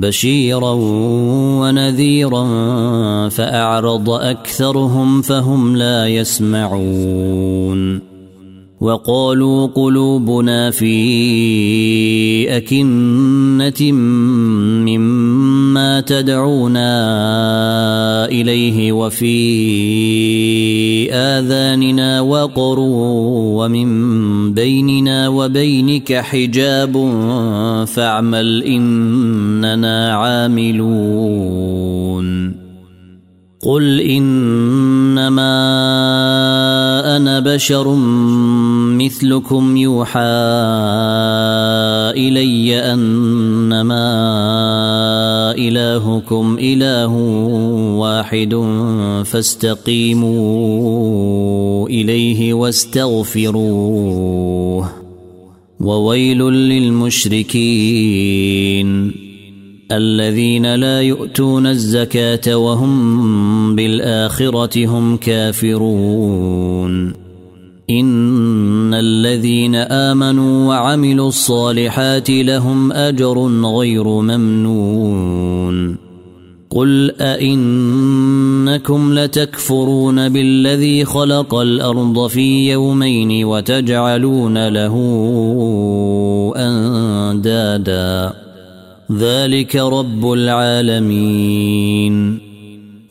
بشيرا ونذيرا فأعرض أكثرهم فهم لا يسمعون وقالوا قلوبنا في أكنة مما تدعونا إليه وفي آذاننا وقر ومن بيننا وبينك حجاب فاعمل إننا عاملون. قل إنما أنا بشر مثلكم يوحى إلي أنما الهكم إله واحد فاستقيموا إليه واستغفروه وويل للمشركين الذين لا يؤتون الزكاة وهم بالآخرة هم كافرون ان الذين امنوا وعملوا الصالحات لهم اجر غير ممنون. قل ائنكم لتكفرون بالذي خلق الأرض في يومين وتجعلون له اندادا. ذلك رب العالمين.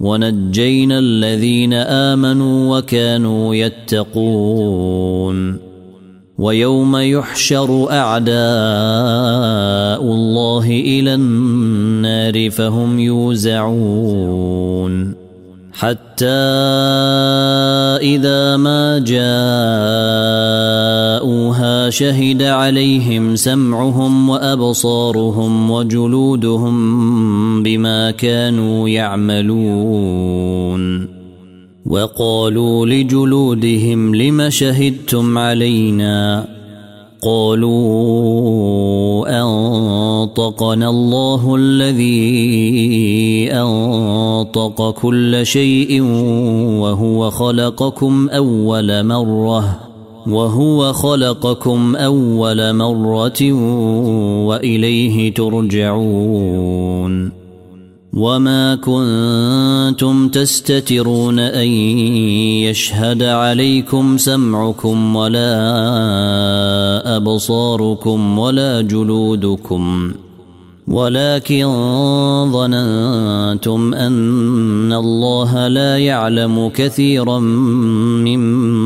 ونجينا الذين آمنوا وكانوا يتقون ويوم يحشر أعداء الله إلى النار فهم يوزعون حتى إذا ما شهد عليهم سمعهم وأبصارهم وجلودهم بما كانوا يعملون وقالوا لجلودهم لم شهدتم علينا قالوا أنطقنا الله الذي أنطق كل شيء وهو خلقكم أول مرة وهو خلقكم أول مرة وإليه ترجعون. وما كنتم تستترون أن يشهد عليكم سمعكم ولا أبصاركم ولا جلودكم. ولكن ظننتم أن الله لا يعلم كثيرا مما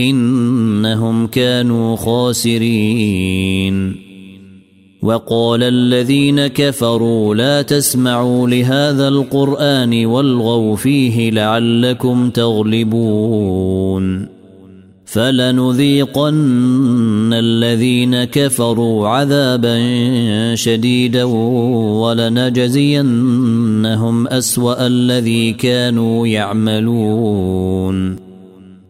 إنهم كانوا خاسرين. وقال الذين كفروا لا تسمعوا لهذا القرآن والغوا فيه لعلكم تغلبون. فلنذيقن الذين كفروا عذابا شديدا ولنجزينهم أسوأ الذي كانوا يعملون.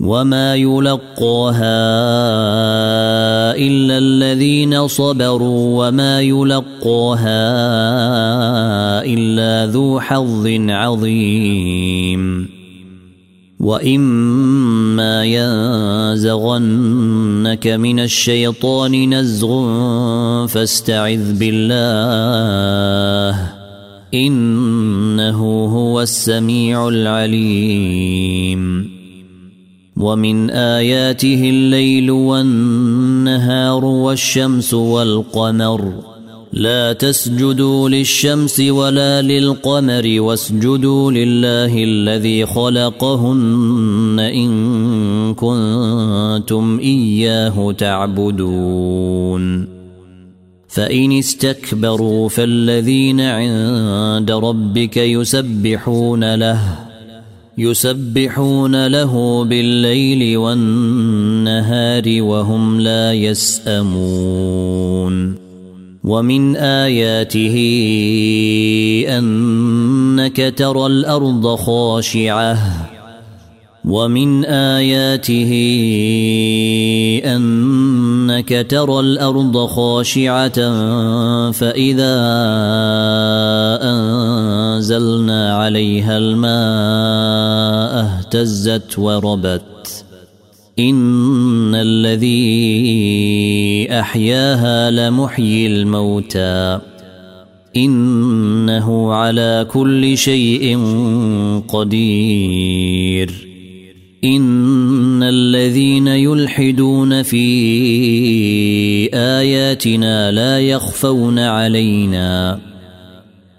وما يلقاها الا الذين صبروا وما يلقاها الا ذو حظ عظيم واما ينزغنك من الشيطان نزغ فاستعذ بالله انه هو السميع العليم ومن آياته الليل والنهار والشمس والقمر. لا تسجدوا للشمس ولا للقمر واسجدوا لله الذي خلقهن إن كنتم إياه تعبدون. فإن استكبروا فالذين عند ربك يسبحون له. يسبحون له بالليل والنهار وهم لا يسأمون. ومن آياته أنك ترى الأرض خاشعة. ومن آياته أنك ترى الأرض خاشعة. فإذا أنزلنا عليها الماء اهتزت وربت. إن الذي أحياها لمحيي الموتى. إنه على كل شيء قدير. إن الذين يلحدون في آياتنا لا يخفون علينا.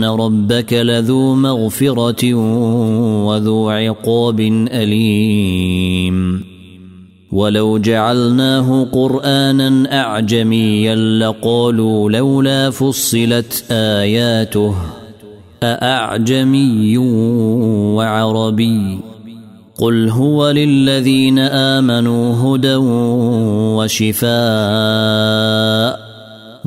ان ربك لذو مغفره وذو عقاب اليم ولو جعلناه قرانا اعجميا لقالوا لولا فصلت اياته ااعجمي وعربي قل هو للذين امنوا هدى وشفاء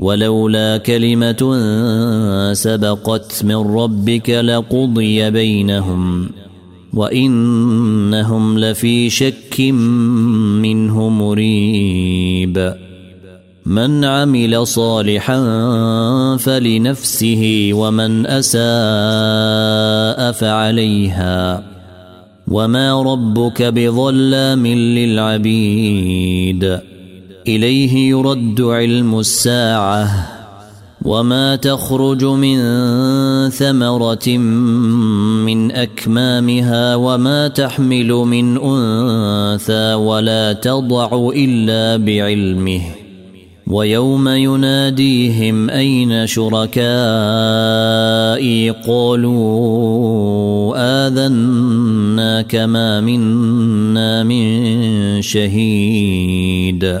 ولولا كلمة سبقت من ربك لقضي بينهم وإنهم لفي شك منه مريب. من عمل صالحا فلنفسه ومن أساء فعليها. وما ربك بظلام للعبيد. إليه يرد علم الساعة وما تخرج من ثمرة من أكمامها وما تحمل من أنثى ولا تضع إلا بعلمه ويوم يناديهم أين شركائي قالوا اذنا كما منا من شهيد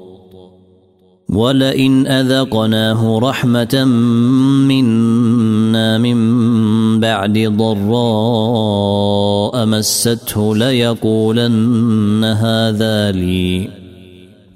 ولئن اذقناه رحمه منا من بعد ضراء مسته ليقولن هذا لي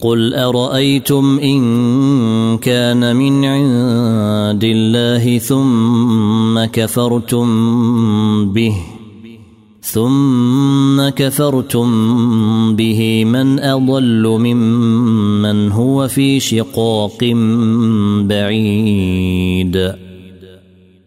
قل ارايتم ان كان من عند الله ثم كفرتم به ثم كفرتم به من اضل ممن هو في شقاق بعيد